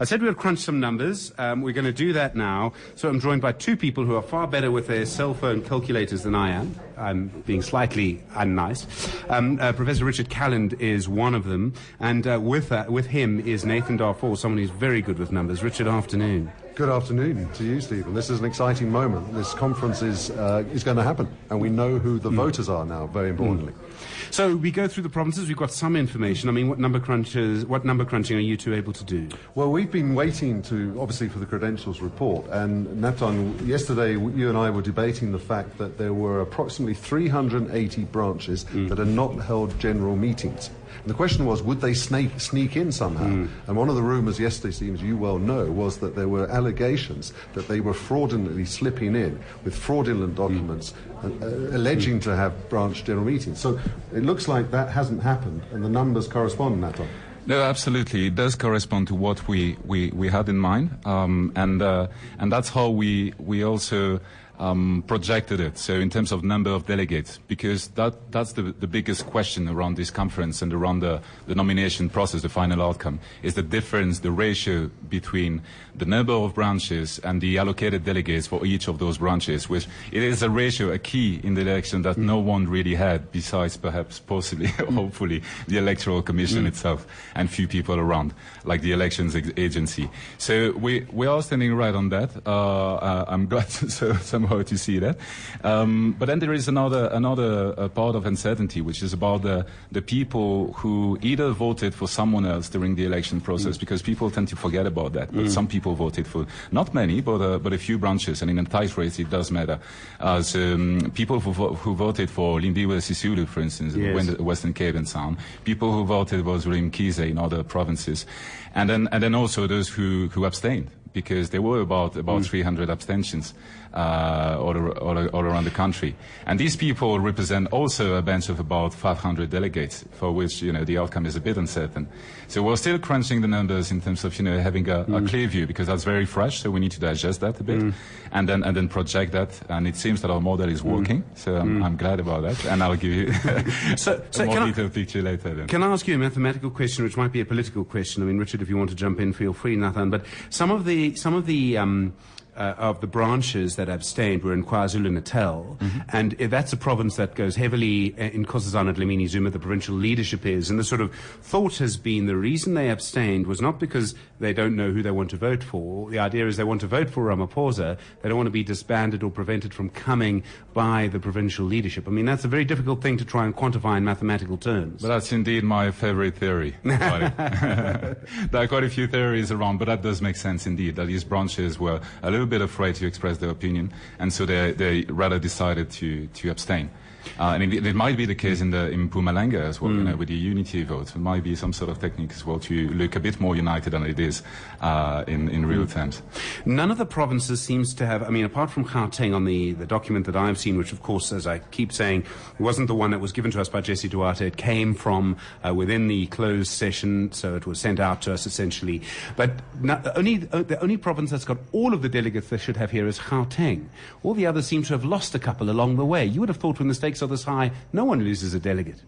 I said we would crunch some numbers. Um, we're going to do that now. So I'm joined by two people who are far better with their cell phone calculators than I am. I'm being slightly unnice. Um, uh, Professor Richard Calland is one of them, and uh, with uh, with him is Nathan Darfour, someone who's very good with numbers. Richard, afternoon. Good afternoon to you, Stephen. This is an exciting moment. This conference is uh, is going to happen, and we know who the mm. voters are now. Very importantly. Mm. So we go through the provinces. We've got some information. I mean, what number crunches? What number crunching are you two able to do? Well, we've been waiting to obviously for the credentials report. And Natan, yesterday you and I were debating the fact that there were approximately 380 branches mm. that had not held general meetings. And the question was, would they sneak, sneak in somehow? Mm. And one of the rumours yesterday, seems you well know, was that there were allegations that they were fraudulently slipping in with fraudulent documents mm. uh, alleging mm. to have branch general meetings. So it looks like that hasn't happened, and the numbers correspond, Natan. No, absolutely. It does correspond to what we, we, we had in mind. Um, and, uh, and that's how we, we also um, projected it. So in terms of number of delegates, because that, that's the, the biggest question around this conference and around the, the nomination process, the final outcome, is the difference, the ratio between the number of branches and the allocated delegates for each of those branches, which it is a ratio, a key in the election that mm. no one really had, besides perhaps possibly, hopefully, the Electoral Commission mm. itself and few people around, like the elections agency. So we, we are standing right on that. Uh, uh, I'm glad so, somehow to see that. Um, but then there is another, another uh, part of uncertainty, which is about the, the people who either voted for someone else during the election process, mm. because people tend to forget about that. But mm. some people voted for, not many, but, uh, but a few branches, and in a tight race it does matter. As um, people who, vo- who voted for Lindiwe Sisulu, for instance, yes. in Western Cape and Sound, people who voted was Zweli Mkhize in other provinces, and then, and then also those who, who abstained because there were about about mm. 300 abstentions uh, all, all, all, around the country. And these people represent also a bench of about 500 delegates, for which you know the outcome is a bit uncertain. So we're still crunching the numbers in terms of you know having a, mm. a clear view because that's very fresh. So we need to digest that a bit mm. and then and then project that. And it seems that our model is mm. working. So I'm, mm. I'm, glad about that. And I'll give you so, so a more detailed picture later. Then. Can I ask you a mathematical question, which might be a political question? I mean, Richard, if you want to jump in, feel free, Nathan. But some of the some of the um, uh, of the branches that abstained were in KwaZulu-Natal, mm-hmm. and that's a province that goes heavily uh, in Nkosazana Dlamini Zuma, the provincial leadership is, and the sort of thought has been the reason they abstained was not because they don't know who they want to vote for. The idea is they want to vote for Ramaphosa. They don't want to be disbanded or prevented from coming by the provincial leadership. I mean, that's a very difficult thing to try and quantify in mathematical terms. But that's indeed my favorite theory. there are quite a few theories around, but that does make sense indeed, that these branches were a little bit afraid to express their opinion, and so they, they rather decided to, to abstain. Uh, and it, it, might be the case in the in Mpumalanga as well, mm. you know, with the unity vote. It might be some sort of technique as well to look a bit more united than it is uh, in, in real mm. terms. None of the provinces seems to have, I mean, apart from Gauteng on the, the document that I've seen, which of course, as I keep saying, wasn't the one that was given to us by Jesse Duarte. It came from uh, within the closed session, so it was sent out to us essentially. But not, only, uh, the only province that's got all of the delegates they should have here is Gauteng. All the others seem to have lost a couple along the way. You would have thought when the stakes are this high, no one loses a delegate.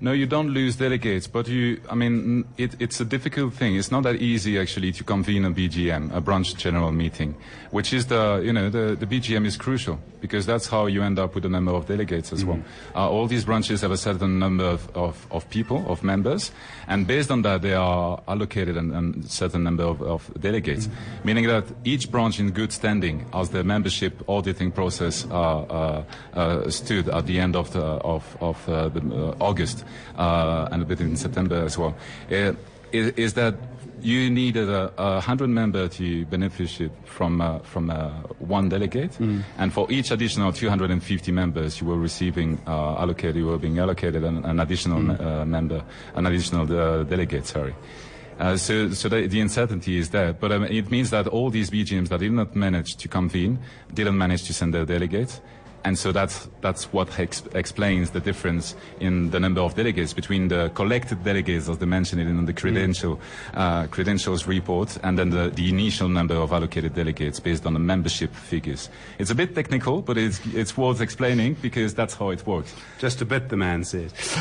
No, you don't lose delegates, but you, I mean, it, it's a difficult thing. It's not that easy actually to convene a BGM, a branch general meeting, which is the, you know, the, the BGM is crucial because that's how you end up with a number of delegates as mm-hmm. well. Uh, all these branches have a certain number of, of, of, people, of members, and based on that, they are allocated a certain number of, of delegates, mm-hmm. meaning that each branch in good standing as the membership auditing process uh, uh, uh stood at the end of, the, of, of uh, the, uh, August uh, and a bit in September as well, is, is that you needed a, a hundred member to benefit from uh, from uh, one delegate, mm. and for each additional 250 members, you were receiving uh, allocated, you were being allocated an, an additional mm. me- member, an additional delegate. Sorry. Uh, so, so the, the, uncertainty is there, but um, it means that all these BGMs that did not manage to convene, didn't manage to send their delegates, and so that's that's what ex- explains the difference in the number of delegates between the collected delegates, as they mentioned it in the credential uh, credentials report, and then the, the initial number of allocated delegates based on the membership figures. It's a bit technical, but it's it's worth explaining because that's how it works. Just a bit, the man says.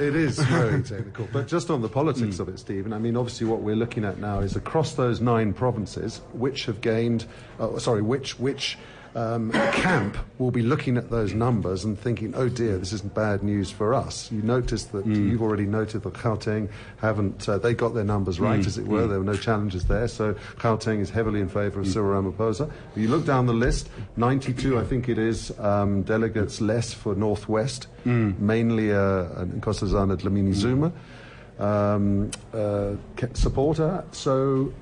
it is very technical. But just on the politics mm. of it, Stephen, I mean, obviously what we're looking at now is across those nine provinces, which have gained, uh, sorry, which, which um, camp will be looking at those numbers and thinking, oh dear, this isn't bad news for us. You notice that mm. you've already noted that Gauteng haven't, uh, they got their numbers right, mm. as it were. Mm. There were no challenges there. So Gauteng is heavily in favour of mm. Cyril Ramaphosa. But you look down the list, 92, I think it is, um, delegates less for Northwest, mm. mainly uh, Nkosazana Dlamini Zuma. Um, uh, supporter. So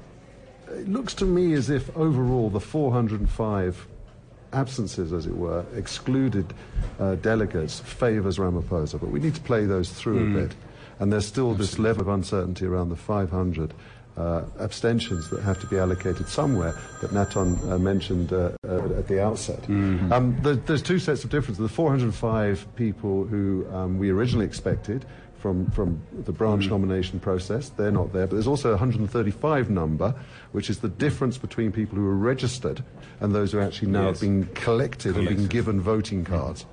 it looks to me as if overall the 405 absences, as it were, excluded uh, delegates favours Ramaphosa. But we need to play those through mm. a hmm. bit. And there's still Absolutely. this level of uncertainty around the 500 uh, abstentions that have to be allocated somewhere that Naton uh, mentioned uh, uh, at the outset. Mm-hmm. Um, the, there's two sets of differences. The 405 people who um, we originally expected from, from the branch mm. nomination process. They're not there. But there's also a 135 number, which is the difference between people who are registered and those who actually now yes. have been collected, collected, and been given voting cards. Mm.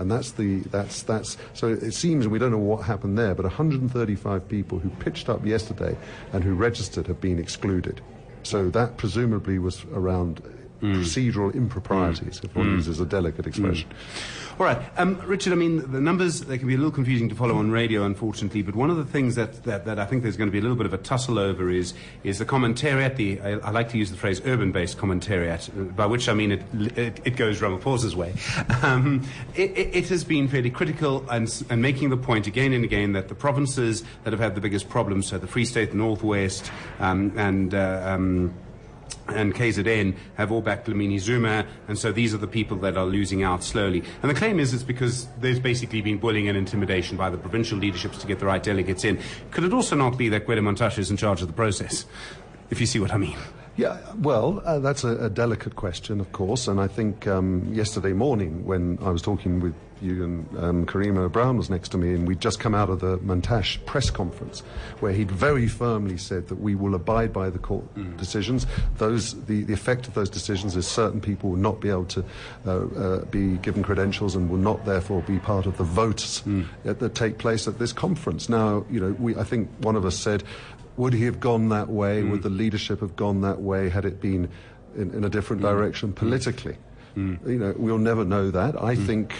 And that's the that's that's so it seems we don't know what happened there, but 135 people who pitched up yesterday and who registered have been excluded. So that presumably was around mm. Procedural improprieties, mm. if one mm. uses a delicate expression. All right, um, Richard. I mean, the numbers they can be a little confusing to follow on radio, unfortunately. But one of the things that, that, that I think there's going to be a little bit of a tussle over is is the commentariat. The I, I like to use the phrase urban-based commentariat, uh, by which I mean it it, it goes Ramaphosa's way. Um, it, it, it, has been fairly critical and, and making the point again and again that the provinces that have had the biggest problems, so the Free State, the Northwest, um, and uh, um, and KZN have all backed Dlamini Zuma, and so these are the people that are losing out slowly. And the claim is it's because there's basically been bullying and intimidation by the provincial leaderships to get the right delegates in. Could it also not be that Gwede is in charge of the process, if you see what I mean? Yeah, well, uh, that's a, a, delicate question, of course, and I think um, yesterday morning when I was talking with you and um, Karima Brown was next to me, and we'd just come out of the Mantashe press conference, where he'd very firmly said that we will abide by the court mm. decisions. Those, the, the effect of those decisions is certain people will not be able to uh, uh, be given credentials and will not therefore be part of the votes mm. that take place at this conference. Now, you know, we, I think one of us said, would he have gone that way? Mm. Would the leadership have gone that way had it been in, in a different mm. direction politically? Mm. You know, we'll never know that. I mm. think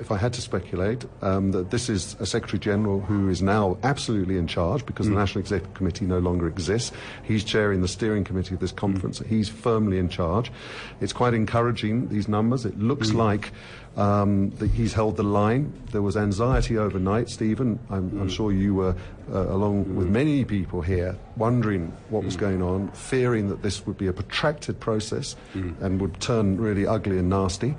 if I had to speculate, um, that this is a Secretary General who is now absolutely in charge because mm. the National Executive Committee no longer exists. He's chairing the steering committee of this conference. Mm. He's firmly in charge. It's quite encouraging, these numbers. It looks mm. like um, that he's held the line. There was anxiety overnight, Stephen. I'm, I'm mm. sure you were, uh, along with many people here, wondering what was going on, fearing that this would be a protracted process and would turn really ugly and nasty.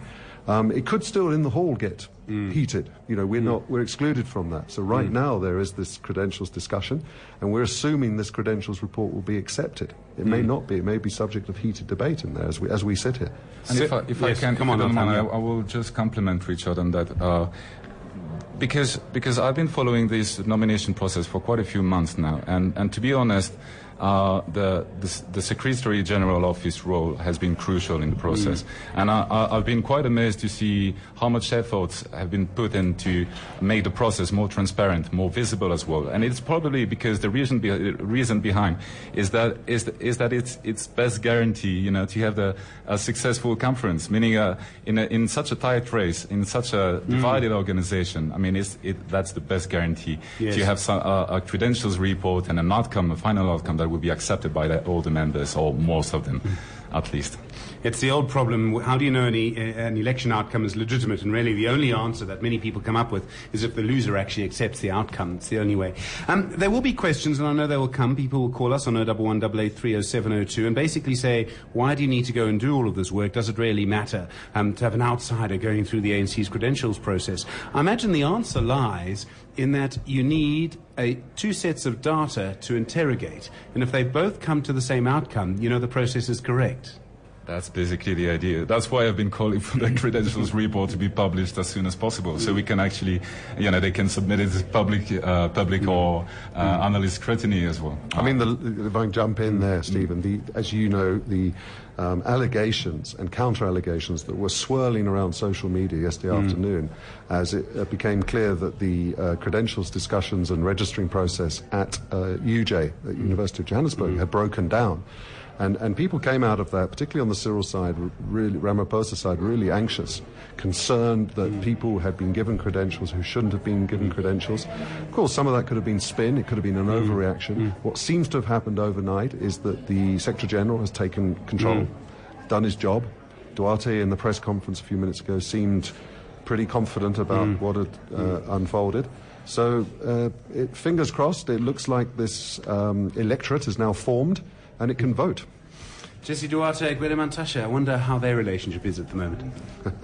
Um, it could still in the hall get mm. heated. You know, we're mm. not we're excluded from that. So right mm. now there is this credentials discussion, and we're assuming this credentials report will be accepted. It may mm. not be. It may be subject of heated debate in there as we as we sit here. And if I, if yes, I can, come on, on I, I, will just compliment Richard on that. Uh, because because I've been following this nomination process for quite a few months now, and, and to be honest, uh, the, the, the, Secretary General Office role has been crucial in the process. Mm. And I, have been quite amazed to see how much efforts have been put in to make the process more transparent, more visible as well. And it's probably because the reason, be, reason behind is that, is, is that it's, it's best guarantee, you know, to have the, a successful conference, meaning uh, in, a, in such a tight race, in such a mm. divided mm. organization, I mean, it's, it, that's the best guarantee. Yes. To have some, uh, a credentials report and an outcome, a final outcome that will be accepted by the, all the members, or most of them, at least. It's the old problem. How do you know any, an election outcome is legitimate? And really, the only answer that many people come up with is if the loser actually accepts the outcome. It's the only way. Um, there will be questions, and I know they will come. People will call us on 011 and basically say, why do you need to go and do all of this work? Does it really matter um, to have an outsider going through the ANC's credentials process? I imagine the answer lies in that you need a, two sets of data to interrogate. And if they both come to the same outcome, you know the process is correct. That's basically the idea. That's why I've been calling for the credentials report to be published as soon as possible, so we can actually, you know, they can submit it to public, uh, public or uh, analyst scrutiny as well. I mean, the, if I can jump in there, Stephen, the, as you know, the um, allegations and counter allegations that were swirling around social media yesterday afternoon as it uh, became clear that the uh, credentials discussions and registering process at uh, UJ, at University of Johannesburg, had broken down. And, and people came out of that, particularly on the Cyril side, really, Ramaphosa side, really anxious, concerned that people had been given credentials who shouldn't have been given credentials. Of course, some of that could have been spin, it could have been an overreaction. What seems to have happened overnight is that the Secretary General has taken control, done his job. Duarte, in the press conference a few minutes ago, seemed pretty confident about what had uh, unfolded. So, uh, it, fingers crossed, it looks like this um, electorate is now formed and it can vote. Jesse Duarte, Gwede Mantashe, I wonder how their relationship is at the moment.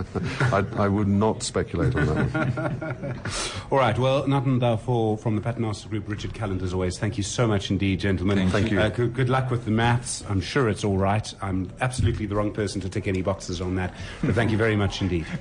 I, I would not speculate on that. All right, well, Natan Dalfor from the Paternoster Group, Richard Calland, as always, thank you so much indeed, gentlemen. Thank you. Uh, good, good luck with the maths. I'm sure it's all right. I'm absolutely the wrong person to tick any boxes on that, but thank you very much indeed.